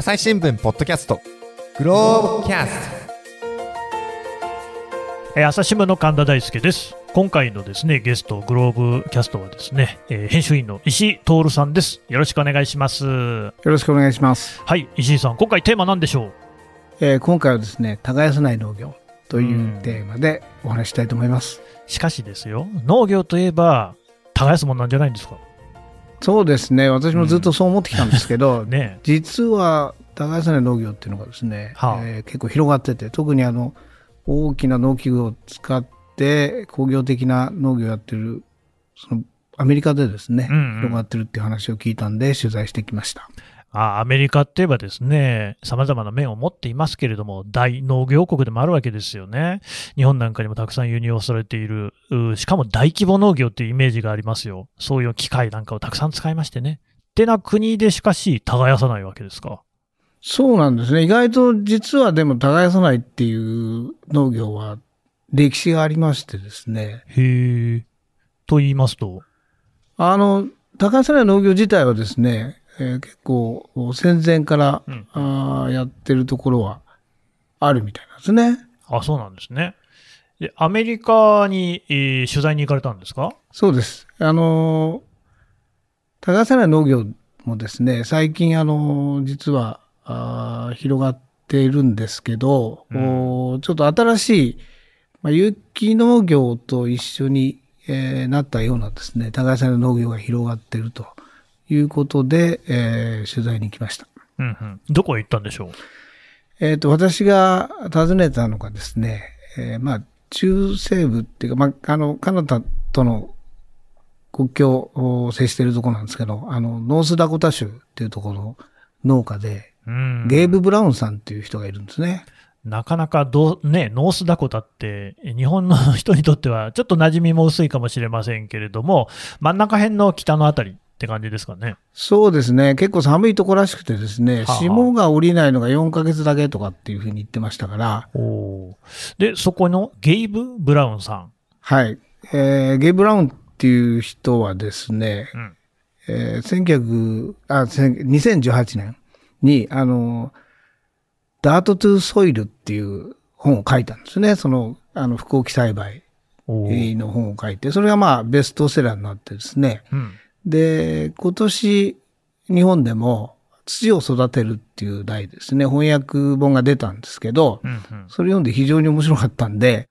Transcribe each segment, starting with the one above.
朝日新聞ポッドキャストグローブキャスえー朝日新聞の神田大輔です。今回のですね、ゲスト、グローブキャストはですね、えー編集員の石井徹さんです。よろしくお願いします。よろしくお願いします。はい、石井さん、今回テーマ何でしょう？えー今回はですね、耕さない農業というテーマでお話ししたいと思います。しかしですよ、農業といえば、耕すもんなんじゃないんですか？そうですね、私もずっとそう思ってきたんですけど、ね。実は耕さない農業っていうのがですね、はあ。えー結構広がってて、特にあの大きな農機具を使って工業的な農業をやってる、そのアメリカでですね、うんうん。広がってるっていう話を聞いたんで取材してきました。あアメリカって言えばですね、様々な面を持っていますけれども、大農業国でもあるわけですよね。日本なんかにもたくさん輸入をされている、うしかも大規模農業っていうイメージがありますよ。そういう機械なんかをたくさん使いましてね。ってな国でしかし、耕さないわけですか。そうなんですね。意外と実はでも耕さないっていう農業は歴史がありましてですね。へえ。と言いますと、あの、耕さない農業自体はですね、えー結構戦前から、うんあーやってるところはあるみたいなんですね。あ、そうなんですね。で、アメリカに、えー取材に行かれたんですか？そうです。あの、耕さない農業もですね、最近あの、実は、あー広がっているんですけど、おーちょっと新しい、まあ、有機農業と一緒に、えーなったようなですね、耕さない農業が広がっているということで、えー取材に行きました。うんうん。どこへ行ったんでしょう？えっ、と、私が訪ねたのがですね、えーまあ、中西部っていうか、まあ、あの、カナダとの国境を接しているところなんですけど、あの、ノースダコタ州っていうところの農家で、うん。ゲーブ・ブラウンさんっていう人がいるんですね。なかなかどう、ね、ノースダコタって、え日本の人にとってはちょっと馴染みも薄いかもしれませんけれども、真ん中辺の北のあたりって感じですかね。そうですね。結構寒いとこらしくてですね、はあ霜が降りないのが4ヶ月だけとかっていうふうに言ってましたから、で、そこのゲイブ・ブラウンさん。はい。えーゲイ・ブラウンっていう人はですね、うん。えー、1900あ、千2018年に、あの、ダートトゥーソイルっていう本を書いたんですね。その、あの、不幸栽培の本を書いて、それがまあ、ベストセラーになってですね。うん。で、今年、日本でも、土を育てるっていう題ですね。翻訳本が出たんですけど、うんうん。それ読んで非常に面白かったんで、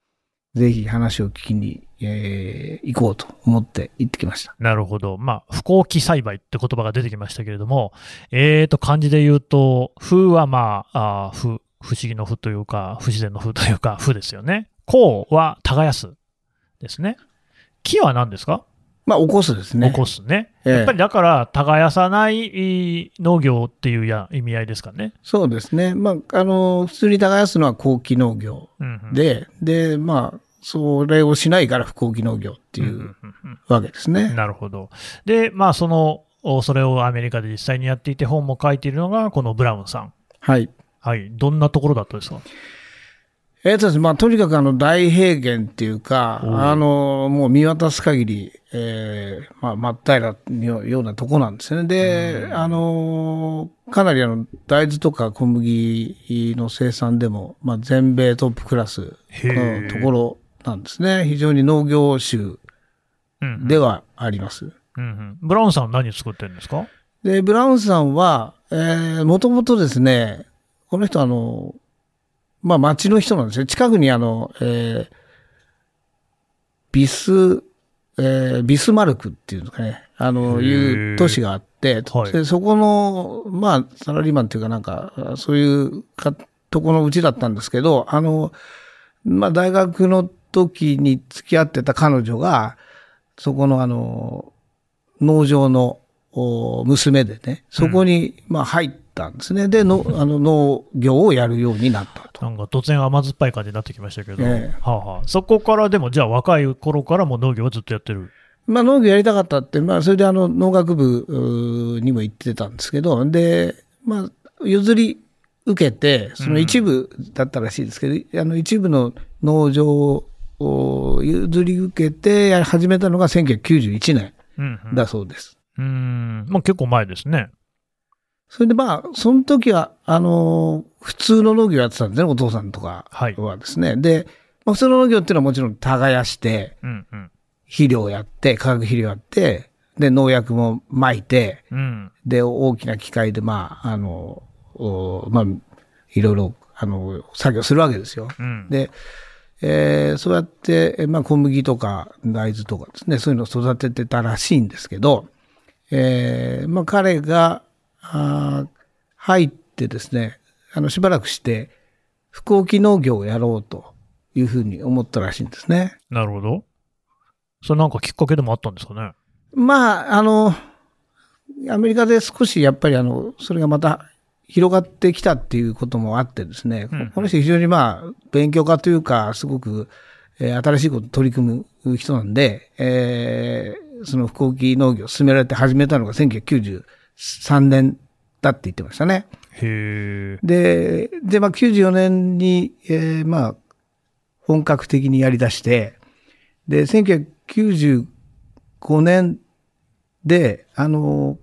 ぜひ話を聞きに、えー行こうと思って行ってきました。なるほど。まあ、不幸期栽培って言葉が出てきましたけれども、えーと、漢字で言うと、風はまあ、あー不、不思議の不というか、不自然の不というか、不ですよね。幸は耕すですね。木は何ですか？まあ、起こすですね。起こすね。ええやっぱりだから、耕さないい農業っていうや意味合いですかね。そうですね。まあ、あの、普通に耕すのは後期農業うんうん、で、で、まあ、それをしないから不後期農業っていううんうんうんわけですね。なるほど。で、まあ、その、おそれをアメリカで実際にやっていて本も書いているのが、このブラウンさん。はい。はい。どんなところだったですか？えっとです。ね、まあ、とにかくあの、大平原っていうか、あの、もう見渡す限り、えー、まあ、真っ平らのようなとこなんですね。で、あの、かなりあの、大豆とか小麦の生産でも、まあ、全米トップクラスのところなんですね。非常に農業州ではあります。うんうん。ブラウンさんは何作ってるんですか？で、ブラウンさんは、えー、もともとですね、この人あの、まあ町の人なんですよ。近くにあの、えー、ビス、えー、ビスマルクっていうのかね、あの、いう都市があって、はい。でそこの、まあ、サラリーマンっていうかなんか、そういうかとこのうちだったんですけど、あの、まあ大学の時に付き合ってた彼女が、そこのあの、農場のお娘でね、そこに、まあ入ったんですね。で、のあの農業をやるようになったと。なんか突然甘酸っぱい感じになってきましたけど、ええはあはあ、そこからでも、じゃあ若い頃からも農業をずっとやってる？まあ農業やりたかったって、まあそれであの農学部にも行ってたんですけど、で、まあ譲り受けて、その一部だったらしいですけど、あの一部の農場を譲り受けて始めたのが1991年うんうん、だそうです。うーん、まあ結構前ですね。それでまあ、その時は、あの、普通の農業やってたんですね、お父さんとかはいはですね。で、まあ、普通の農業っていうのはもちろん耕して、うんうん。肥料やって、化学肥料やって、で、農薬も撒いて、うん。で、大きな機械で、まあ、あの、おまあ、いろいろ、あの、作業するわけですよ。うん。で、えーそうやって、えまあ、小麦とか大豆とかですね、そういうのを育ててたらしいんですけど、えーまあ、彼が、あー入ってですね、あの、しばらくして、福置農業をやろうというふうに思ったらしいんですね。なるほど。それなんかきっかけでもあったんですかね？まあ、あの、アメリカで少しやっぱりあの、それがまた広がってきたっていうこともあってですね、うんこの人非常にまあ、勉強家というか、すごく、えー新しいことに取り組む人なんで、えーその福置農業を進められて始めたのが1993年だって言ってましたね。へえ。で、で、まあ、94年に、えーまあ、本格的にやり出して、で、1995年で、あの、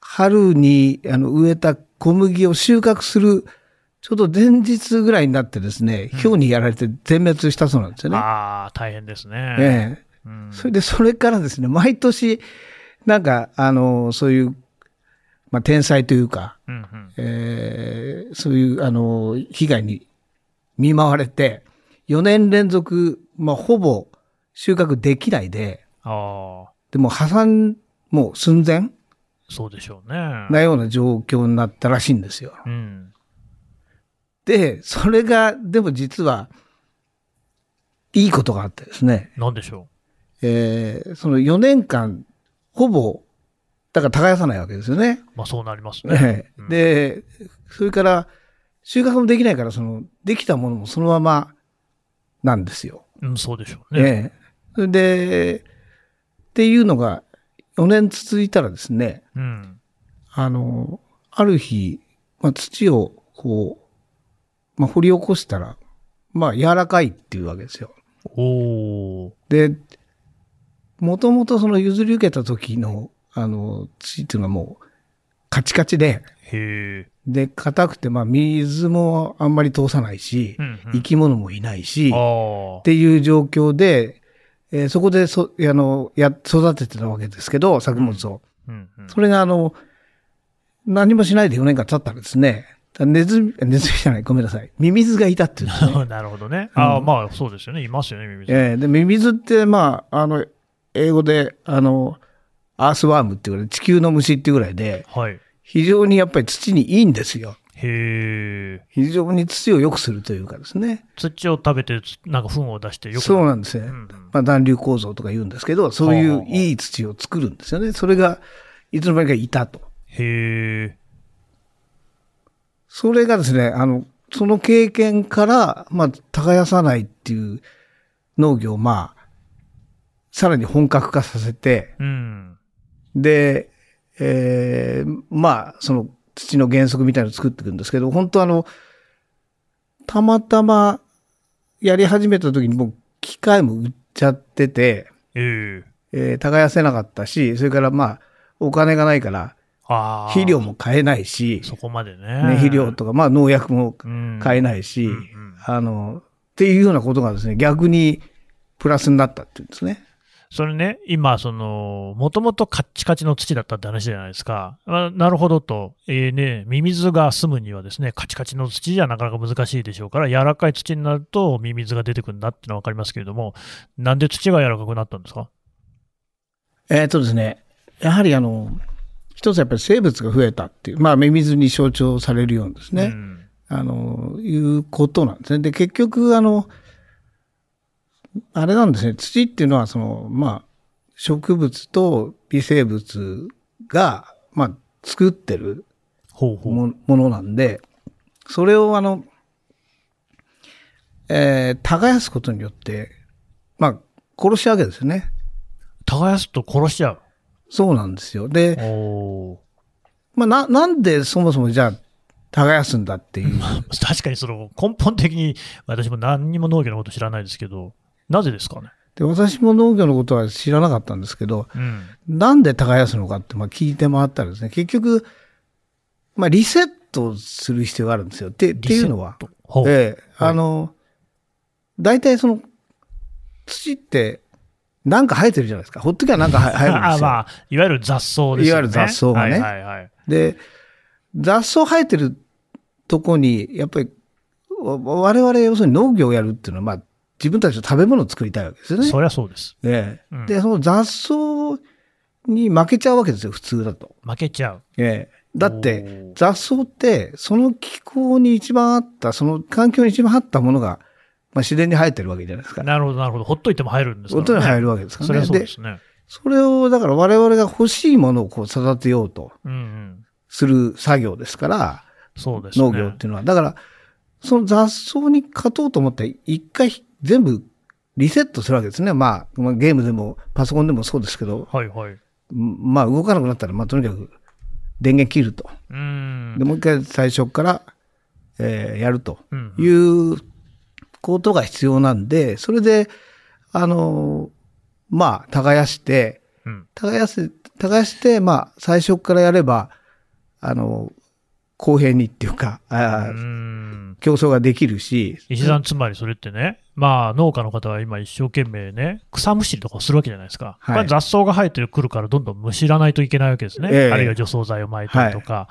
春にあの植えた小麦を収穫する、ちょうど前日ぐらいになってですね、氷にやられて全滅したそうなんですよね。ああ、大変ですね。ええうんそれで、それからですね、毎年、なんか、あの、そういう、まあ、天才というか、うんうん。えーそういう、あの、被害に見舞われて、4年連続、まあ、ほぼ収穫できないで、ああ、でも破産もう寸前そうでしょうね。なような状況になったらしいんですよ。うん。で、それが、でも実は、いいことがあってですね、なんでしょえーその4年間、ほぼ、だから耕さないわけですよね。う。まあそうなりますね。ええで、それから、収穫もできないから、その、できたものもそのままなんですよ。うん、そうでしょうね。ええそれで、っていうのが4年続いたらですね、うん。あの、ある日、まあ、土をこう、まあ、掘り起こしたら、まあ、柔らかいっていうわけですよ。おー。で、もともとその譲り受けた時の、あの、土っていうのはもう、カチカチで。で、硬くて、まあ、水もあんまり通さないし、うんうん生き物もいないし、っ。ていう状況で、えーそこでそ、あの、や、育ててたわけですけど、作物を。うんうん。それが、あの、何もしないで4年間経ったらですね、ネズミ、ネズミじゃない、ごめんなさい。ミミズがいたっていうね。なるほどね。ああ、まあそうですよね。いますよね、ミミズ。えーで、ミミズって、まあ、あの、英語で、あの、アースワームっていうぐらい、地球の虫っていうぐらいで、はい。非常にやっぱり土にいいんですよ。へえ。非常に土を良くするというかですね。土を食べて、なんか糞を出してよくそうなんですね。うんうんまあ、暖流構造とか言うんですけど、そういういい土を作るんですよね。それが、いつの間にかいたと。へえ。それがですね、あの、その経験から、まあ、耕さないっていう農業を、まあ、さらに本格化させて、うん。で、えーまあ、その土の原則みたいなのを作っていくんですけど、本当あの、たまたまやり始めた時にもう機械も売っちゃってて、ええ。えー耕せなかったし、それからまあ、お金がないから、ああ。肥料も買えないし、そこまでね。ね、肥料とか、まあ農薬もうん買えないし、うんうんあの、っていうようなことがですね、逆にプラスになったっていうんですね。それね、今、その、もともとカッチカチの土だったって話じゃないですか。あなるほどと、えーね、ミミズが住むにはですね、カチカチの土じゃなかなか難しいでしょうから、柔らかい土になるとミミズが出てくるんだってのは分かりますけれども、なんで土が柔らかくなったんですか？えっ、とですね、やはりあの、一つやっぱり生物が増えたっていう、まあ、ミミズに象徴されるようにですね、うんあの、いうことなんですね。で、結局、あの、あれなんですね、土っていうのは、その、まあ、植物と微生物が、まあ、作ってるほうほう。もものなんで、それをあの、えー、耕すことによって、まあ、殺しちゃうわけですよね。耕すと殺しちゃう。そうなんですよ。で、まあ、な、なんでそもそもじゃあ、耕すんだっていう。確かにその根本的に私も何にも農業のこと知らないですけど、なぜですかね？で、私も農業のことは知らなかったんですけど、うん。なんで耕すのかってまあ聞いて回ったらですね、結局、まあリセットする必要があるんですよ。ってっていうのは。ええはいあの、大体その、土って、なんか生えてるじゃないですか。ほっときゃなんか生えるんですよ。あまあ、いわゆる雑草ですよね。いわゆる雑草がねはいはいはい。で、雑草生えてるとこに、やっぱり、わ我々要するに農業をやるっていうのは、まあ、自分たちの食べ物を作りたいわけですよね。そりゃそうです。ええうんで、その雑草に負けちゃうわけですよ、普通だと。負けちゃう。ええだっおてー、雑草って、その気候に一番あった、その環境に一番あったものが、まあ、自然に生えてるわけじゃないですか。なるほど、なるほど。ほっといても入るんですから、ね。音に生えるわけですからね。そりゃそうですね。それを、だから我々が欲しいものをこう育てようとうんうん。する作業ですから、そうですね。農業っていうのは。だから、その雑草に勝とうと思って、一回全部リセットするわけですね。まあ、まあゲームでもパソコンでもそうですけど、はいはい。うんまあ動かなくなったら、まあとにかく電源切ると。うーん。で、もう一回最初から、えーやるとうんいうことが必要なんで、それで、あの、まあ、耕して、うん。耕す、耕して、まあ、最初からやれば、あの、公平にっていうか、あーう。競争ができるし、石さん、つまりそれってね、まあ、農家の方は今一生懸命ね、草むしりとかをするわけじゃないですか。はい雑草が生えてくるから、どんどんむしらないといけないわけですね。ええあるいは除草剤を撒いたりとか。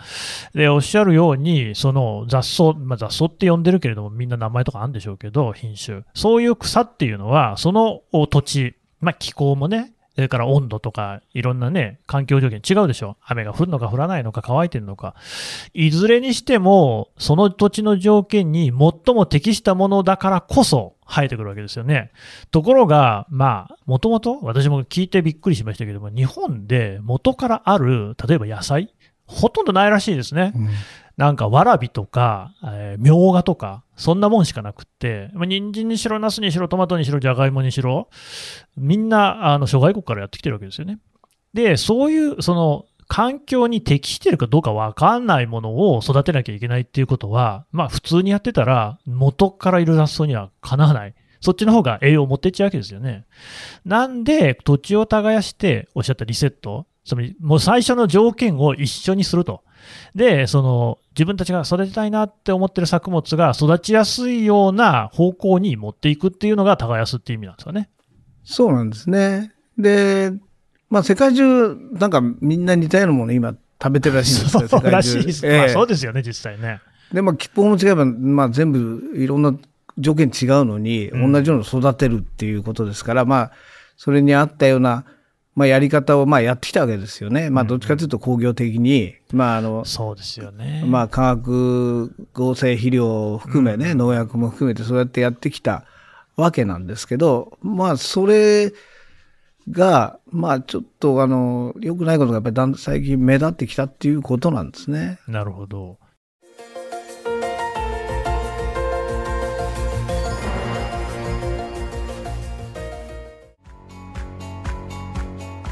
で、おっしゃるように、その雑草、まあ雑草って呼んでるけれども、みんな名前とかあるんでしょうけど、品種。そういう草っていうのは、そのお土地、まあ気候もね、それから温度とか、いろんなね、環境条件違うでしょ。雨が降るのか降らないのか乾いてるのか。いずれにしても、その土地の条件に最も適したものだからこそ生えてくるわけですよね。ところが、まあ、もともと、私も聞いてびっくりしましたけども、日本で元からある、例えば野菜、ほとんどないらしいですね。うんなんか、わらびとか、えーみょうがとか、そんなもんしかなくって、まあ、人参にしろ、ナスにしろ、トマトにしろ、じゃがいもにしろ、みんな、あの、諸外国からやってきてるわけですよね。で、そういう、その、環境に適してるかどうかわかんないものを育てなきゃいけないっていうことは、まあ普通にやってたら元からいる雑草にはかなわない。そっちの方が栄養を持ってっちゃうわけですよね。なんで土地を耕しておっしゃったリセット、つまりもう最初の条件を一緒にすると。で、その自分たちが育てたいなって思ってる作物が育ちやすいような方向に持っていくっていうのが耕すっていう意味なんですかね。そうなんですね。で、まあ世界中、なんかみんな似たようなもの今食べてるらしいんですよ、そうらしいです。ええまあそうですよね、実際ね。で、まあ気候も違えば、まあ全部いろんな条件違うのに、うん同じように育てるっていうことですから、まあ、それに合ったような、まあやり方をまあやってきたわけですよね。まあどっちかというと工業的に、まああの、そうですよね。まあ化学合成肥料を含めね、農薬も含めてそうやってやってきたわけなんですけど、まあそれが、まあちょっとあの、良くないことがやっぱりだん最近目立ってきたっていうことなんですね。なるほど。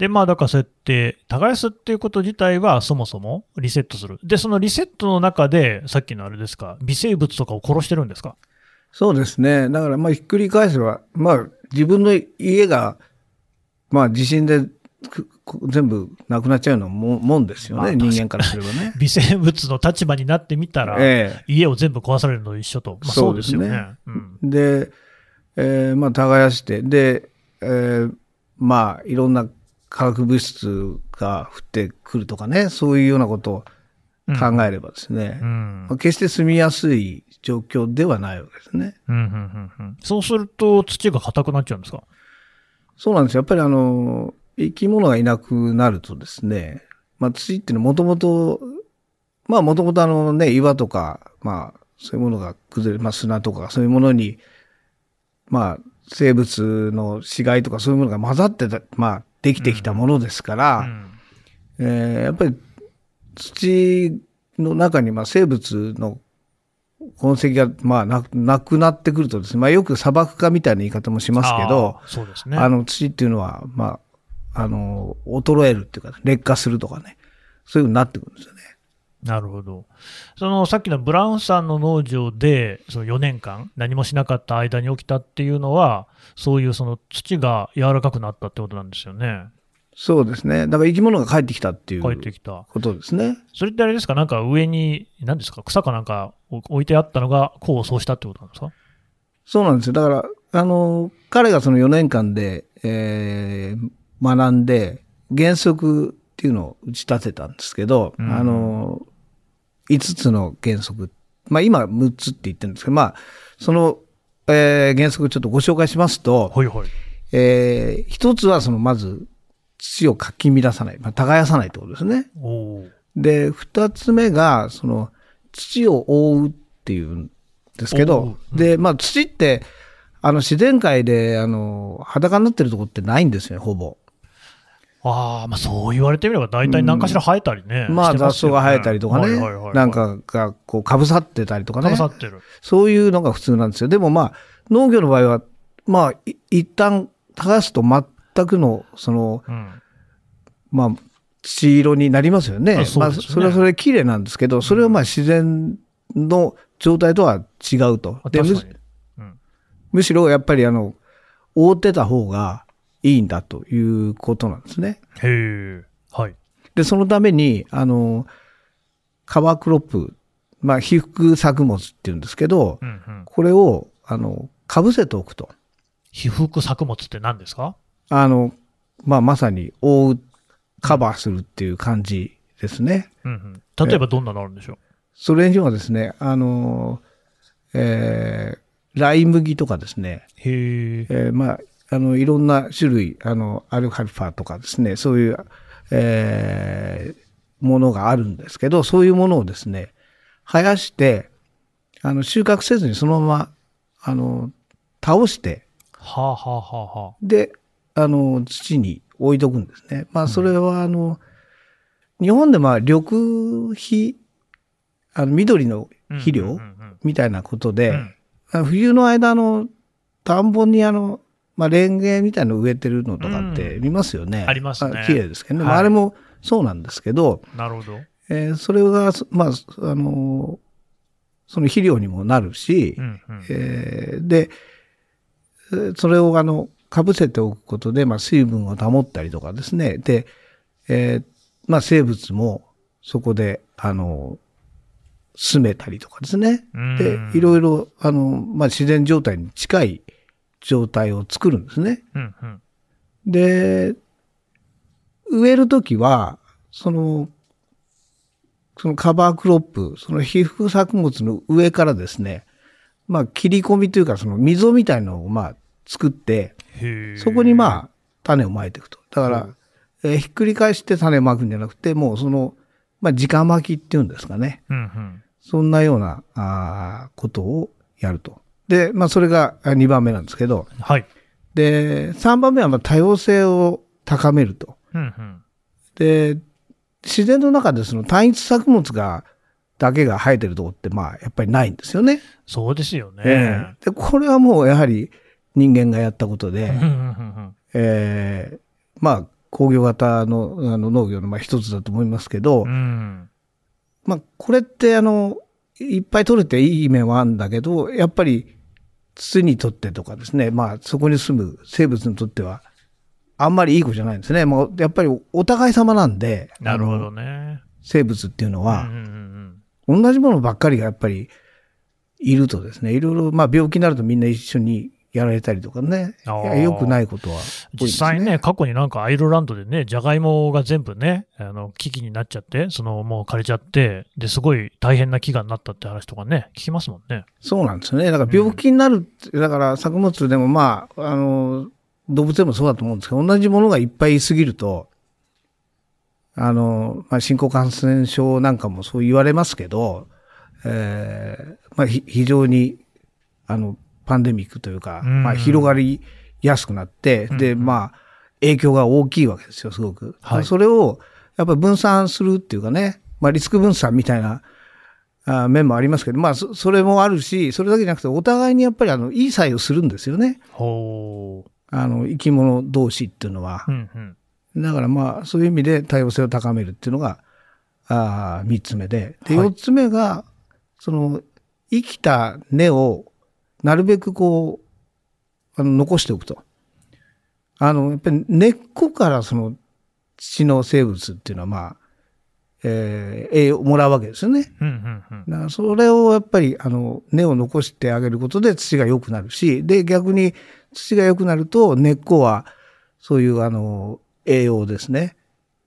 で、まあ、だからそうやって、耕すっていうこと自体はそもそもリセットする。で、そのリセットの中で、さっきのあれですか、微生物とかを殺してるんですか？そうですね。だからまあひっくり返せば、まあ自分の家が、まあ地震で全部なくなっちゃうようなもんもんですよね、まあ人間からすればね。微生物の立場になってみたら、え家を全部壊されるのと一緒と。まあ、そうですよね。ですねうんえーまあ耕して、で、えーまあいろんな化学物質が降ってくるとかね、そういうようなことを考えればですね、うんまあ決して住みやすい状況ではないわけですね。うんうんうんうんそうすると土が硬くなっちゃうんですか？そうなんですよ。やっぱりあの、生き物がいなくなるとですね、まあ土っていうのはもともと、まあもともとあのね、岩とか、まあそういうものが崩れ、まあ砂とかそういうものに、まあ生物の死骸とかそういうものが混ざってた、まあできてきたものですから、うんえーやっぱり土の中にまあ生物の痕跡がまあななくなってくるとですね、まあ、よく砂漠化みたいな言い方もしますけど、そうですね。あの土っていうのは、まあ、あの、衰えるっていうか、劣化するとかね、そういうふうになってくるんですよね。なるほど。そのさっきのブラウンさんの農場で、その4年間、何もしなかった間に起きたっていうのは、そういうその土が柔らかくなったってことなんですよね。そうですね。だから生き物が帰ってきたっていう帰ってきた。ことですね。それってあれですか、なんか上に、何ですか、草かなんか置いてあったのが、功を奏したってことなんですか？そうなんですよ。だから、あの、彼がその4年間で、えー学んで、原則っていうのを打ち立てたんですけど、うんあの、5つの原則。まあ今6つって言ってるんですけど、まあ、その、えー原則ちょっとご紹介しますと、ほいほい。えー一つはそのまず土をかき乱さない、まあ、耕さないってことですね。で、二つ目が、その、土を覆うっていうんですけ覆ど、うで、まあ土って、あの自然界で、あの、裸になってるとこってないんですよね、ほぼ。ああ、まあそう言われてみれば、大体何かしら生えたりね。まあ雑草が生えたりとかね、はいはいはいはいなん、かがこうかぶさってたりとかねかぶさ、ってる。そういうのが普通なんですよ。でもまあ、農業の場合は、まあ、い一旦耕すと全くの、その、うん。まあ、土色になりますよね。あそうですねまあ、それはそれで綺麗なんですけど、それはまあ自然の状態とは違うと。うん。むしろやっぱりあの、覆ってた方がいいんだということなんですね。へえ。はい。で、そのために、あの、カバークロップ、まあ、被覆作物っていうんですけど、うんうん。これを、あの、かぶせておくと。被覆作物って何ですか？あの、まあ、まさに覆う、カバーするっていう感じですね。うんうん。例えばどんなのあるんでしょう？それにはですね、あの、えー、ライ麦とかですね、へえ。えーまあ、あの、いろんな種類、あの、アルファルファとかですね、そういう、えーものがあるんですけど、そういうものをですね、生やして、あの、収穫せずにそのまま、あの、倒して、はあはあはあはあ。で、あの、土に置いとくんですね。まあ、それは、あの、日本でまあ、緑肥、あの、緑の肥料うんうんうんみたいなことで、うんあ冬の間の田んぼにあの、まあ、レンゲみたいの植えてるのとかって見ますよね。ありますね綺麗ですけどね。まあ、はいあれもそうなんですけど、なるほど。えーそれが、まあ、あの、その肥料にもなるし、うんうん。えーで、えーそれをあの、かぶせておくことで、まあ、水分を保ったりとかですね。で、えーまあ、生物もそこで、あの、住めたりとかですね。うんで、いろいろ、あの、まあ、自然状態に近い状態を作るんですね。うんうん。で、植えるときは、その、そのカバークロップ、その被覆作物の上からですね、まあ、切り込みというか、その溝みたいのを、まあ、作って。そこにまあ、種をまいていくと。だから、えーひっくり返して種をまくんじゃなくて、もうその、まあ、直巻きっていうんですかね。うんうん。そんなような、あーことをやると。で、まあ、それが2番目なんですけど、はい。で、3番目はまあ多様性を高めると。うんうん。で、自然の中でその単一作物が、だけが生えてるとこって、まあ、やっぱりないんですよね。そうですよね。ええで、これはもうやはり人間がやったことで、ええまあ、工業型のあの農業のまあ一つだと思いますけど、うん。まあ、これってあの、いっぱい取れていい面はあるんだけど、やっぱり土にとってとかですね、まあ、そこに住む生物にとっては、あんまりいい子じゃないんですね。もうやっぱりお互い様なんで、なるほどね。生物っていうのは、うんうんうん同じものばっかりがやっぱりいるとですね、いろいろ、まあ病気になるとみんな一緒にやられたりとかね、あーいや良くないことは多いです、実際ね、過去になんかアイルランドでね、じゃがいもが全部ね、あの、危機になっちゃって、その、もう枯れちゃって、で、すごい大変な飢餓になったって話とかね、聞きますもんね。そうなんですよね。だから病気になるって、だから作物でもまあ、あの、動物でもそうだと思うんですけど、同じものがいっぱいいすぎると、あの、まあ、新興感染症なんかもそう言われますけど、えーまあ、ひ非常に、あの、パンデミックというか、うんまあ、広がりやすくなって、で、うんまあ、影響が大きいわけですよ、すごく。はいそれを、やっぱり分散するっていうかね、まあリスク分散みたいなあ面もありますけど、まあそそれもあるし、それだけじゃなくて、お互いにやっぱりあの、いい作用するんですよね。ほあの、生き物同士っていうのはう。う。んうん。だからまあ、そういう意味で多様性を高めるっていうのが、あ三つ目で。で、はい四つ目が、その、生きた根を、なるべくこう、あの、残しておくと。あの、やっぱり根っこからその、土の生物っていうのはまあ、えー栄養をもらうわけですよね。うんうんうん。それをやっぱり、あの、根を残してあげることで土が良くなるし、で、逆に土が良くなると根っこは、そういう、あの、栄養をですね、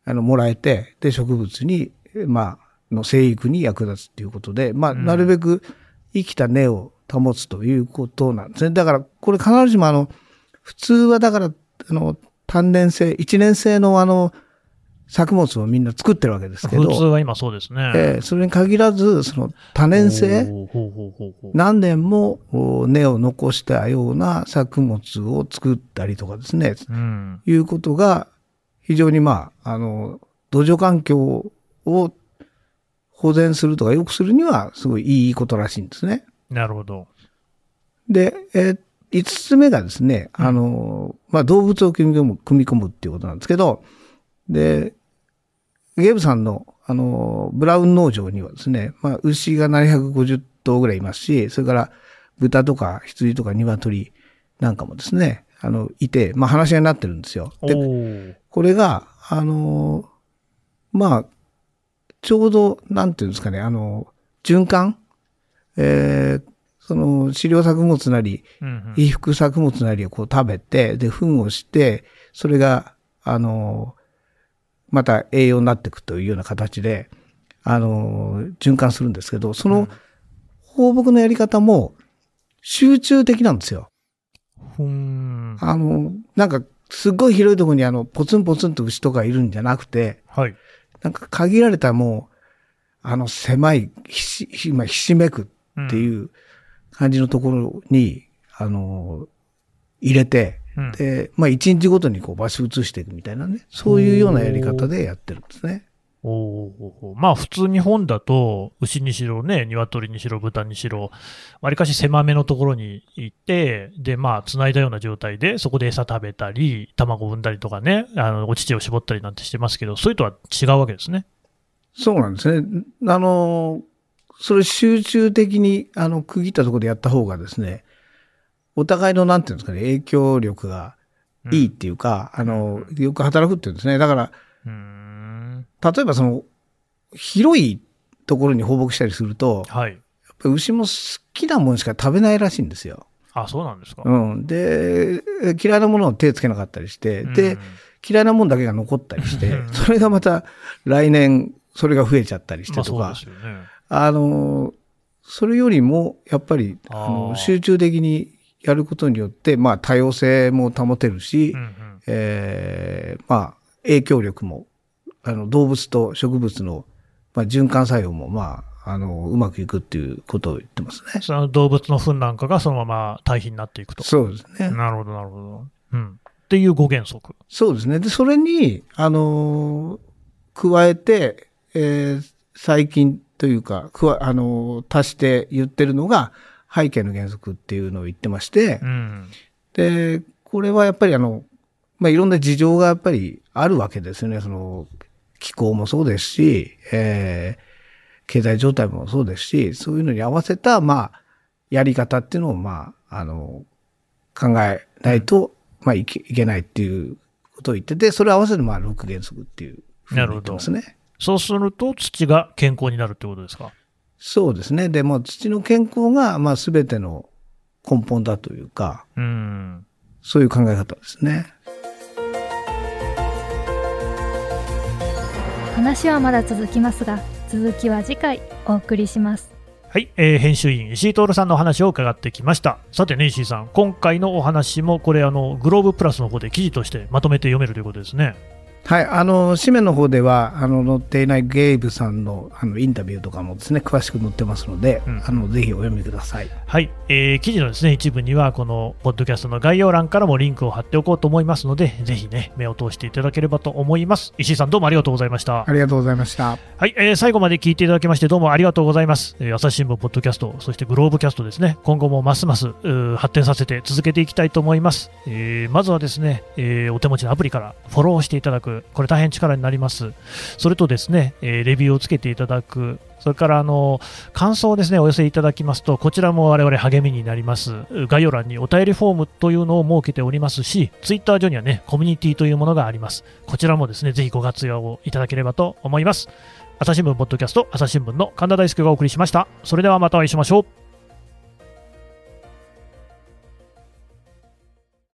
あの、もらえて、で、植物に、まあ、の生育に役立つっていうことで、まあ、うんなるべく生きた根を保つということなんですね。だから、これ必ずしもあの、普通はだから、あの、単年生、一年生のあの、作物をみんな作ってるわけですけど、普通は今そうですね。えーそれに限らず、その多年生、何年もお根を残したような作物を作ったりとかですね、うん。いうことが非常にまあ、あの、土壌環境を保全するとか良くするにはすごいいいことらしいんですね。なるほど。で、えー五つ目がですね、あの、まあ、動物を組み込む、組み込むっていうことなんですけど、で、ゲーブさんの、あの、ブラウン農場にはですね、まあ、牛が750頭ぐらいいますし、それから豚とか羊とか鶏なんかもですね、あの、いて、まあ、話し合いになってるんですよ。おで、ーこれが、あの、まあ、ちょうど、なんていうんですかね、あの、循環えーその、飼料作物なり、衣服作物なりをこう食べて、で、糞をして、それが、あの、また栄養になっていくというような形で、あの、循環するんですけど、その放牧のやり方も集中的なんですよ。ふーん。あの、なんか、すっごい広いところにあの、ポツンポツンと牛とかいるんじゃなくて、はい。なんか限られたもう、あの狭いひし、ひまあひしめくってういう感じのところに、あの、入れて、ん。で、まあ一日ごとにこう場所移していくみたいなね、そういうようなやり方でやってるんですね。おまあ普通日本だと、牛にしろね、鶏にしろ豚にしろ、わりかし狭めのところに行って、で、まあ繋いだような状態で、そこで餌食べたり、卵を産んだりとかね、あの、お乳を絞ったりなんてしてますけど、それとは違うわけですね。そうなんですね。あの、それ集中的に、あの、区切ったところでやった方がですね、お互いの、なんていうんですかね、影響力がいいっていうか、あの、よく働くっていうんですね。だから。例えばその、広いところに放牧したりすると、やっはい。ぱり牛も好きなものしか食べないらしいんですよ。あ、そうなんですか。うん。で、嫌いなものを手つけなかったりして、でうん、嫌いなものだけが残ったりしてう、んそれがまた来年、それが増えちゃったりしてまあとかそうです、よね。あの、それよりも、やっぱり、あの集中的にやることによって、まあ、多様性も保てるし、うんうん。えーまあ、影響力も、あの、動物と植物の、まあ、循環作用も、まあ、あの、うまくいくっていうことを言ってますね。その動物の糞なんかがそのまま堆肥になっていくと。そうですね。なるほど、なるほど。うん。っていう5原則。そうですね。で、それに、あのー加えて、えー最近というか、くわあのー足して言ってるのが、背景の原則っていうのを言ってまして、うん。で、これはやっぱりあの、まあ、いろんな事情がやっぱりあるわけですよね。その、気候もそうですし、えー経済状態もそうですし、そういうのに合わせた、まあ、やり方っていうのを、まあ、あの、考えないと、まあいけ、いけないっていうことを言ってて、それを合わせて、まあ、6原則っていうふうに言ってますね。そうすると土が健康になるってことですか？そうですね。でも、土の健康が、まあ、すべての根本だというか、うん。そういう考え方ですね。話はまだ続きますが続きは次回お送りしますはい、えー編集員石井徹さんのお話を伺ってきました。さてね、石井さん、今回のお話もこれあのグローブプラスの方で記事としてまとめて読めるということですね。はい、あの紙面の方ではあの載っていないゲイブさんのあのインタビューとかもですね詳しく載ってますので、うん。あのぜひお読みください。はい、えー記事のですね一部にはこのポッドキャストの概要欄からもリンクを貼っておこうと思いますのでぜひね目を通していただければと思います。石井さんどうもありがとうございました。ありがとうございました。はい、えー最後まで聞いていただきましてどうもありがとうございます、えー朝日新聞ポッドキャストそしてグローブキャストですね。今後もますます発展させて続けていきたいと思います、えーまずはですね、えーお手持ちのアプリからフォローしていただくこれ大変力になります。それとですね、えレビューをつけていただく。それからあの感想をですねお寄せいただきますとこちらも我々励みになります。概要欄にお便りフォームというのを設けておりますしツイッター上にはねコミュニティというものがあります。こちらもですねぜひご活用をいただければと思います。朝日新聞ポッドキャスト朝日新聞の神田大輔がお送りしました。それではまたお会いしましょう。